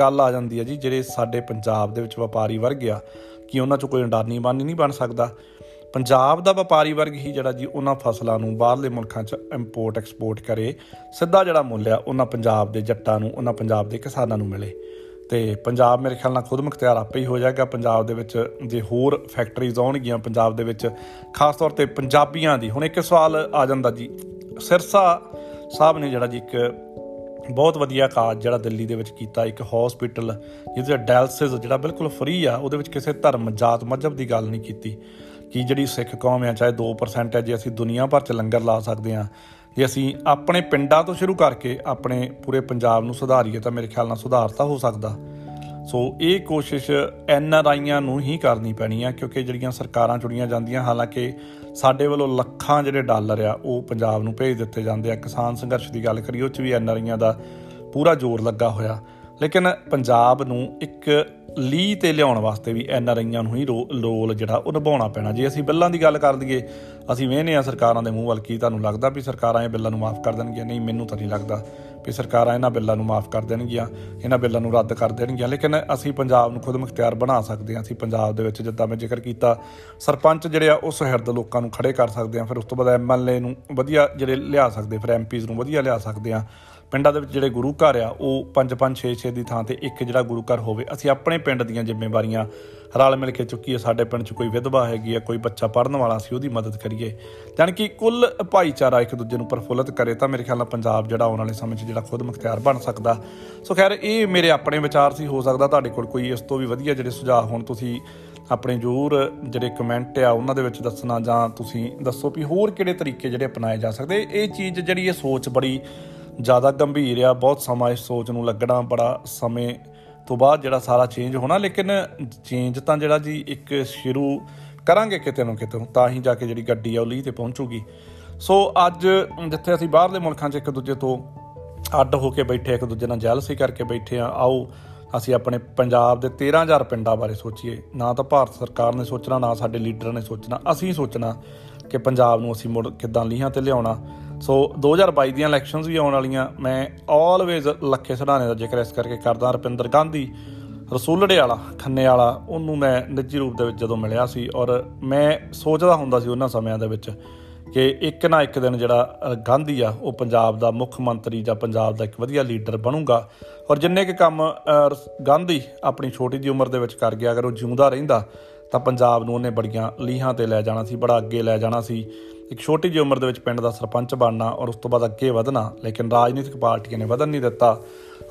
S1: ਗੱਲ ਆ ਜਾਂਦੀ ਹੈ ਜੀ ਜਿਹੜੇ ਸਾਡੇ ਪੰਜਾਬ ਦੇ ਵਿੱਚ ਵਪਾਰੀ ਵਰਗ ਆ, ਕਿ ਉਹਨਾਂ 'ਚ ਕੋਈ ਅੰਡਾਨੀ ਬਾਨੀ ਨਹੀਂ ਬਣ ਸਕਦਾ। ਪੰਜਾਬ ਦਾ ਵਪਾਰੀ ਵਰਗ ਹੀ ਜਿਹੜਾ ਜੀ, ਉਹਨਾਂ ਫਸਲਾਂ ਨੂੰ ਬਾਹਰਲੇ ਮੁਲਕਾਂ 'ਚ ਇੰਪੋਰਟ ਐਕਸਪੋਰਟ ਕਰੇ, ਸਿੱਧਾ ਜਿਹੜਾ ਮੁੱਲ ਆ, ਉਹਨਾਂ ਪੰਜਾਬ ਦੇ ਜੱਟਾਂ ਨੂੰ, ਉਹਨਾਂ ਪੰਜਾਬ ਦੇ ਕਿਸਾਨਾਂ ਨੂੰ ਮਿਲੇ। ਤੇ ਪੰਜਾਬ ਮੇਰੇ ਖਿਆਲ ਨਾਲ ਖੁਦ ਮੁਖਤਿਆਰ ਆਪੇ ਹੀ ਹੋ ਜਾਏਗਾ। ਪੰਜਾਬ ਦੇ ਵਿੱਚ ਜੇ ਹੋਰ ਫੈਕਟਰੀਜ਼ ਆਉਣਗੀਆਂ, ਪੰਜਾਬ ਦੇ ਵਿੱਚ ਖਾਸ ਤੌਰ ਤੇ ਪੰਜਾਬੀਆਂ ਦੀ। ਹੁਣ ਇੱਕ ਸਵਾਲ ਆ ਜਾਂਦਾ ਜੀ। ਸਿਰਸਾ ਸਾਹਿਬ ਨੇ ਜਿਹੜਾ ਜੀ ਇੱਕ ਬਹੁਤ ਵਧੀਆ ਕਾਜ ਜਿਹੜਾ ਦਿੱਲੀ ਦੇ ਵਿੱਚ ਕੀਤਾ, ਇੱਕ ਹਸਪੀਟਲ ਜਿਹਦੇ ਡਾਇਲਸਿਸ ਜਿਹੜਾ ਬਿਲਕੁਲ ਫ੍ਰੀ ਆ, ਉਹਦੇ ਵਿੱਚ ਕਿਸੇ ਧਰਮ, ਜਾਤ, ਮਜ਼ਹਬ ਦੀ ਗੱਲ ਨਹੀਂ ਕੀਤੀ। ਕਿ ਜਿਹੜੀ ਸਿੱਖ ਕੌਮ ਆ, ਚਾਹੇ 2% ਹੈ ਜੇ ਅਸੀਂ ਦੁਨੀਆ ਭਰ 'ਚ ਲੰਗਰ ਲਾ ਸਕਦੇ ਆ ਜੇ ਅਸੀਂ ਆਪਣੇ ਪਿੰਡਾਂ ਤੋਂ ਸ਼ੁਰੂ ਕਰਕੇ ਆਪਣੇ ਪੂਰੇ ਪੰਜਾਬ ਨੂੰ ਸੁਧਾਰੀਏ ਤਾਂ ਮੇਰੇ ਖਿਆਲ ਨਾਲ ਸੁਧਾਰ ਤਾਂ ਹੋ ਸਕਦਾ। ਸੋ ਇਹ ਕੋਸ਼ਿਸ਼ ਐਨ ਆਰ ਆਈਆਂ ਨੂੰ ਹੀ ਕਰਨੀ ਪੈਣੀ ਆ, ਕਿਉਂਕਿ ਜਿਹੜੀਆਂ ਸਰਕਾਰਾਂ ਚੁਣੀਆਂ ਜਾਂਦੀਆਂ, ਹਾਲਾਂਕਿ ਸਾਡੇ ਵੱਲੋਂ ਲੱਖਾਂ ਜਿਹੜੇ ਡਾਲਰ ਆ, ਉਹ ਪੰਜਾਬ ਨੂੰ ਭੇਜ ਦਿੱਤੇ ਜਾਂਦੇ ਆ। ਕਿਸਾਨ ਸੰਘਰਸ਼ ਦੀ ਗੱਲ ਕਰੀਏ, ਉਹ 'ਚ ਵੀ ਐਨ ਆਰ ਆਈਆਂ ਦਾ ਪੂਰਾ ਜ਼ੋਰ ਲੱਗਾ ਹੋਇਆ। ਲੇਕਿਨ ਪੰਜਾਬ ਨੂੰ ਇੱਕ ਲੀ ਤੇ ਲਿਆਉਣ ਵਾਸਤੇ ਵੀ ਐਨ ਆਰ ਆਈਆਂ ਨੂੰ ਹੀ ਰੋਲ ਜਿਹੜਾ ਉਹ ਨਿਭਾਉਣਾ ਪੈਣਾ। ਜੇ ਅਸੀਂ ਬਿੱਲਾਂ ਦੀ ਗੱਲ ਕਰ ਦਈਏ ਅਸੀਂ ਵੇਹਨੇ ਆ ਸਰਕਾਰਾਂ ਦੇ ਮੂੰਹ ਵੱਲ ਕੀ ਤੁਹਾਨੂੰ ਲੱਗਦਾ ਵੀ ਸਰਕਾਰਾਂ ਇਹ ਬਿੱਲਾਂ ਨੂੰ ਮਾਫ ਕਰ ਦੇਣਗੀਆਂ? ਨਹੀਂ, ਮੈਨੂੰ ਤਾਂ ਨਹੀਂ ਲੱਗਦਾ ਵੀ ਸਰਕਾਰਾਂ ਇਹਨਾਂ ਬਿੱਲਾਂ ਨੂੰ ਮਾਫ ਕਰ ਦੇਣਗੀਆਂ, ਇਹਨਾਂ ਬਿੱਲਾਂ ਨੂੰ ਰੱਦ ਕਰ ਦੇਣਗੀਆਂ। ਲੇਕਿਨ ਅਸੀਂ ਪੰਜਾਬ ਨੂੰ ਖੁਦ ਮੁਖਤਿਆਰ ਬਣਾ ਸਕਦੇ ਹਾਂ। ਅਸੀਂ ਪੰਜਾਬ ਦੇ ਵਿੱਚ ਜਿੱਦਾਂ ਮੈਂ ਜ਼ਿਕਰ ਕੀਤਾ, ਸਰਪੰਚ ਜਿਹੜੇ ਆ ਉਹ ਸਹਿਰਦ ਲੋਕਾਂ ਨੂੰ ਖੜੇ ਕਰ ਸਕਦੇ ਆ, ਫਿਰ ਉਸ ਤੋਂ ਬਾਅਦ ਐਮਐਲਏ ਨੂੰ ਵਧੀਆ ਜਿਹੜੇ ਲਿਆ ਸਕਦੇ, ਫਿਰ ਐਮਪੀਜ਼ ਨੂੰ ਵਧੀਆ ਲਿਆ ਸਕਦੇ ਆ। ਪਿੰਡਾਂ ਦੇ ਵਿੱਚ ਜਿਹੜੇ ਗੁਰੂ ਘਰ ਆ, ਉਹ 5 5 6 6 ਦੀ ਥਾਂ ਤੇ ਇੱਕ ਜਿਹੜਾ ਗੁਰੂ ਘਰ ਹੋਵੇ, ਅਸੀਂ ਆਪਣੇ ਪਿੰਡ ਦੀਆਂ ਜ਼ਿੰਮੇਵਾਰੀਆਂ ਰਲ ਮਿਲ ਕੇ ਚੁੱਕੀਏ। ਸਾਡੇ ਪਿੰਡ 'ਚ ਕੋਈ ਵਿਧਵਾ ਹੈਗੀ ਆ, ਕੋਈ ਬੱਚਾ ਪੜਨ ਵਾਲਾ ਸੀ ਉਹਦੀ ਮਦਦ ਕਰੀਏ। ਜਾਨ ਕਿ ਕੁੱਲ ਭਾਈਚਾਰਾ ਇੱਕ ਦੂਜੇ ਨੂੰ ਪ੍ਰਫੁੱਲਤ ਕਰੇ, ਤਾਂ ਮੇਰੇ ਖਿਆਲ ਨਾਲ ਪੰਜਾਬ ਜਿਹੜਾ ਆਉਣ ਵਾਲੇ ਸਮੇਂ 'ਚ ਜਿਹੜਾ ਖੁਦ ਮੁਖਤਿਆਰ ਬਣ ਸਕਦਾ। ਸੋ ਖੈਰ, ਇਹ ਮੇਰੇ ਆਪਣੇ ਵਿਚਾਰ ਸੀ, ਹੋ ਸਕਦਾ ਤੁਹਾਡੇ ਕੋਲ ਕੋਈ ਇਸ ਤੋਂ ਵੀ ਵਧੀਆ ਜਿਹੜੇ ਸੁਝਾਅ ਹੋਣ, ਤੁਸੀਂ ਆਪਣੇ ਜਰੂਰ ਜਿਹੜੇ ਕਮੈਂਟ ਆ, ਉਹਨਾਂ ਦੇ ਵਿੱਚ ਦੱਸਣਾ ਜਾਂ ਤੁਸੀਂ ਦੱਸੋ ਵੀ ਹੋਰ ਕਿਹੜੇ ਤਰੀਕੇ ਜਿਹੜੇ ਅਪਣਾਏ ਜਾ ਸਕਦੇ। ਇਹ ਚੀਜ਼ ਜਿਹੜੀ ਇਹ ਸੋਚ ਬੜੀ ਜ਼ਿਆਦਾ ਗੰਭੀਰ ਆ, ਬਹੁਤ ਸਮਾਂ ਇਸ ਸੋਚ ਨੂੰ ਲੱਗਣਾ ਬੜਾ ਸਮੇਂ ਤੋਂ ਬਾਅਦ ਜਿਹੜਾ ਸਾਰਾ ਚੇਂਜ ਹੋਣਾ, ਲੇਕਿਨ ਚੇਂਜ ਤਾਂ ਜਿਹੜਾ ਜੀ ਇੱਕ ਸ਼ੁਰੂ ਕਰਾਂਗੇ ਕਿਤੇ ਨਾ ਕਿਤੇ, ਤਾਂ ਹੀ ਜਾ ਕੇ ਜਿਹੜੀ ਗੱਡੀ ਆ ਉਹ ਲੀ ਤੇ ਪਹੁੰਚੂਗੀ। ਸੋ ਅੱਜ ਜਿੱਥੇ ਅਸੀਂ ਬਾਹਰਲੇ ਮੁਲਕਾਂ 'ਚ ਇੱਕ ਦੂਜੇ ਤੋਂ ਅੱਡ ਹੋ ਕੇ ਬੈਠੇ, ਇੱਕ ਦੂਜੇ ਨਾਲ ਜੈਲਸੀ ਕਰਕੇ ਬੈਠੇ ਆ, ਆਓ ਅਸੀਂ ਆਪਣੇ ਪੰਜਾਬ ਦੇ 13000 ਪਿੰਡਾਂ ਬਾਰੇ ਸੋਚੀਏ। ਨਾ ਤਾਂ ਭਾਰਤ ਸਰਕਾਰ ਨੇ ਸੋਚਣਾ, ਨਾ ਸਾਡੇ ਲੀਡਰਾਂ ਨੇ ਸੋਚਣਾ, ਅਸੀਂ ਸੋਚਣਾ ਕਿ ਪੰਜਾਬ ਨੂੰ ਅਸੀਂ ਮੁੜ ਕਿੱਦਾਂ ਲੀਹਾਂ ਤੇ ਲਿਆਉਣਾ। ਸੋ 2022 ਦੀਆਂ ਇਲੈਕਸ਼ਨਸ ਵੀ ਆਉਣ ਵਾਲੀਆਂ, ਮੈਂ ਆਲਵੇਜ਼ ਲੱਖੇ ਸੜਾਣੇ ਦਾ ਜ਼ਿਕਰ ਇਸ ਕਰਕੇ ਕਰਦਾ ਰਪਿੰਦਰ ਗਾਂਧੀ ਰਸੂਲੜੇ ਵਾਲਾ ਖੰਨੇ ਵਾਲਾ ਉਹਨੂੰ ਮੈਂ ਨਿੱਜੀ ਰੂਪ ਦੇ ਵਿੱਚ ਜਦੋਂ ਮਿਲਿਆ ਸੀ ਔਰ ਮੈਂ ਸੋਚਦਾ ਹੁੰਦਾ ਸੀ ਉਹਨਾਂ ਸਮਿਆਂ ਦੇ ਵਿੱਚ ਕਿ ਇੱਕ ਨਾ ਇੱਕ ਦਿਨ ਜਿਹੜਾ ਗਾਂਧੀ ਆ, ਉਹ ਪੰਜਾਬ ਦਾ ਮੁੱਖ ਮੰਤਰੀ ਜਾਂ ਪੰਜਾਬ ਦਾ ਇੱਕ ਵਧੀਆ ਲੀਡਰ ਬਣੂਗਾ। ਔਰ ਜਿੰਨੇ ਕਿ ਕੰਮ ਗਾਂਧੀ ਆਪਣੀ ਛੋਟੀ ਜੀ ਉਮਰ ਦੇ ਵਿੱਚ ਕਰ ਗਿਆ, ਅਗਰ ਉਹ ਜਿਉਂਦਾ ਰਹਿੰਦਾ, ਤਾਂ ਪੰਜਾਬ ਨੂੰ ਉਹਨੇ ਬੜੀਆਂ ਲੀਹਾਂ ਤੇ ਲੈ ਜਾਣਾ ਸੀ, ਬੜਾ ਅੱਗੇ ਲੈ ਜਾਣਾ ਸੀ। ਇੱਕ ਛੋਟੀ ਜਿਹੀ ਉਮਰ ਦੇ ਵਿੱਚ ਪਿੰਡ ਦਾ ਸਰਪੰਚ ਬਣਨਾ ਔਰ ਉਸ ਤੋਂ ਬਾਅਦ ਅੱਗੇ ਵਧਣਾ, ਲੇਕਿਨ ਰਾਜਨੀਤਿਕ ਪਾਰਟੀਆਂ ਨੇ ਵਧਣ ਨਹੀਂ ਦਿੱਤਾ।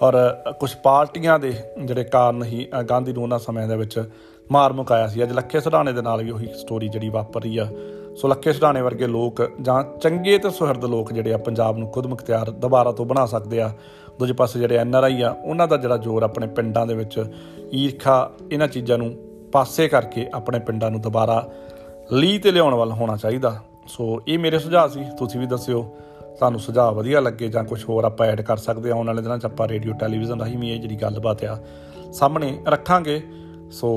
S1: ਔਰ ਕੁਝ ਪਾਰਟੀਆਂ ਦੇ ਜਿਹੜੇ ਕਾਰਨ ਹੀ ਗਾਂਧੀ ਨੂੰ ਉਹਨਾਂ ਸਮਿਆਂ ਦੇ ਵਿੱਚ ਮਾਰ ਮੁਕਾਇਆ ਸੀ। ਅੱਜ ਲੱਖੇ ਸਢਾਣੇ ਦੇ ਨਾਲ ਵੀ ਉਹੀ ਸਟੋਰੀ ਜਿਹੜੀ ਵਾਪਰ ਰਹੀ ਆ। ਸੋ ਲੱਖੇ ਸਢਾਣੇ ਵਰਗੇ ਲੋਕ ਜਾਂ ਚੰਗੇ ਤੇ ਸੁਹਿਰਦ ਲੋਕ ਜਿਹੜੇ ਆ, ਪੰਜਾਬ ਨੂੰ ਖੁਦ ਮੁਖਤਿਆਰ ਦੁਬਾਰਾ ਤੋਂ ਬਣਾ ਸਕਦੇ ਆ। ਦੂਜੇ ਪਾਸੇ ਜਿਹੜੇ ਐਨ ਆਰ ਆਈ ਆ, ਉਹਨਾਂ ਦਾ ਜਿਹੜਾ ਜ਼ੋਰ ਆਪਣੇ ਪਿੰਡਾਂ ਦੇ ਵਿੱਚ ਈਰਖਾ, ਇਹਨਾਂ ਚੀਜ਼ਾਂ ਨੂੰ ਪਾਸੇ ਕਰਕੇ ਆਪਣੇ ਪਿੰਡਾਂ ਨੂੰ ਦੁਬਾਰਾ ਲੀ ਤੇ ਲਿਆਉਣ ਵੱਲ ਹੋਣਾ ਚਾਹੀਦਾ। ਸੋ ਇਹ ਮੇਰੇ ਸੁਝਾਅ ਸੀ। ਤੁਸੀਂ ਵੀ ਦੱਸਿਓ, ਤੁਹਾਨੂੰ ਸੁਝਾਅ ਵਧੀਆ ਲੱਗੇ ਜਾਂ ਕੁਝ ਹੋਰ ਆਪਾਂ ਐਡ ਕਰ ਸਕਦੇ ਆ ਆਉਣ ਵਾਲੇ ਦਿਨਾਂ 'ਚ ਆਪਾਂ ਰੇਡੀਓ ਟੈਲੀਵਿਜ਼ਨ ਰਾਹੀਂ ਵੀ ਇਹ ਜਿਹੜੀ ਗੱਲਬਾਤ ਆ, ਸਾਹਮਣੇ ਰੱਖਾਂਗੇ। ਸੋ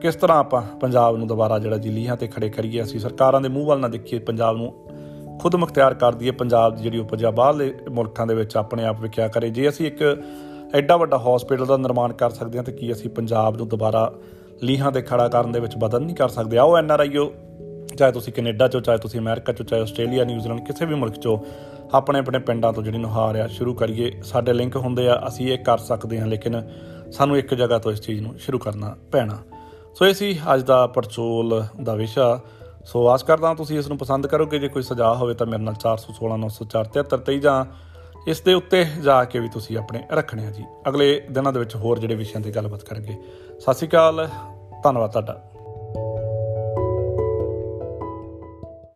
S1: ਕਿਸ ਤਰ੍ਹਾਂ ਆਪਾਂ ਪੰਜਾਬ ਨੂੰ ਦੁਬਾਰਾ ਜਿਹੜਾ ਜਿਲੀਆਂ ਤੇ ਖੜੇ ਕਰੀਏ, ਅਸੀਂ ਸਰਕਾਰਾਂ ਦੇ ਮੂੰਹ ਵੱਲ ਨਾ ਦੇਖੀਏ, ਪੰਜਾਬ ਨੂੰ ਖੁਦ ਮੁਖਤਿਆਰ ਕਰ ਦਈਏ। ਪੰਜਾਬ ਦੀ ਜਿਹੜੀ ਉਪਜ ਆ, ਬਾਹਰਲੇ ਮੁਲਕਾਂ ਦੇ ਵਿੱਚ ਆਪਣੇ ਆਪ ਵਿਖਿਆ ਕਰੇ। ਜੇ ਅਸੀਂ ਇੱਕ ਐਡਾ ਵੱਡਾ ਹਸਪੀਟਲ ਦਾ ਨਿਰਮਾਣ ਕਰ ਸਕਦੇ ਹਾਂ, ਤੇ ਕੀ ਅਸੀਂ ਪੰਜਾਬ ਨੂੰ ਦੁਬਾਰਾ ਲੀਹਾਂ ਤੇ ਖੜਾ ਕਰਨ ਦੇ ਵਿੱਚ ਬਦਲ ਨਹੀਂ ਕਰ ਸਕਦੇ? ਆਓ, ਐਨ ਆਰ ਆਈਓ ਚਾਹੇ ਤੁਸੀਂ ਕੈਨੇਡਾ ਚੋਂ, ਚਾਹੇ ਤੁਸੀਂ ਅਮਰੀਕਾ ਚੋਂ, ਚਾਹੇ ਆਸਟ੍ਰੇਲੀਆ, ਨਿਊਜ਼ੀਲੈਂਡ, ਕਿਸੇ ਵੀ ਮੁਲਕ ਚੋਂ, ਆਪਣੇ ਆਪਣੇ ਪਿੰਡਾਂ ਤੋਂ ਜਿਹੜੀ ਨੁਹਾਰ ਆ, ਸ਼ੁਰੂ ਕਰੀਏ। ਸਾਡੇ ਲਿੰਕ ਹੁੰਦੇ ਆ, ਅਸੀਂ ਇਹ ਕਰ ਸਕਦੇ ਹਾਂ, ਲੇਕਿਨ ਸਾਨੂੰ ਇੱਕ ਜਗ੍ਹਾ ਤੋਂ ਇਸ ਚੀਜ਼ ਨੂੰ ਸ਼ੁਰੂ ਕਰਨਾ ਪੈਣਾ। ਸੋ ਇਹ ਸੀ ਅੱਜ ਦਾ ਪਰਚੋਲ ਦਾ ਵਿਸ਼ਾ। ਸੋ ਆਸ ਕਰਦਾ ਹਾਂ ਤੁਸੀਂ ਇਸ ਨੂੰ ਪਸੰਦ ਕਰੋਗੇ। ਜੇ ਕੋਈ ਸੁਝਾਅ ਹੋਵੇ ਤਾਂ ਮੇਰੇ ਨਾਲ 416 904 73 ਜਾਂ ਇਸ ਦੇ ਉੱਤੇ ਜਾ ਕੇ ਵੀ ਤੁਸੀਂ ਆਪਣੇ ਰੱਖਣੇ ਆ ਜੀ। ਅਗਲੇ ਦਿਨਾਂ ਦੇ ਵਿੱਚ ਹੋਰ ਜਿਹੜੇ ਵਿਸ਼ਿਆਂ ਤੇ ਗੱਲਬਾਤ ਕਰਾਂਗੇ। ਸਤਿ ਸ਼੍ਰੀ ਅਕਾਲ, ਧੰਨਵਾਦ ਤੁਹਾਡਾ।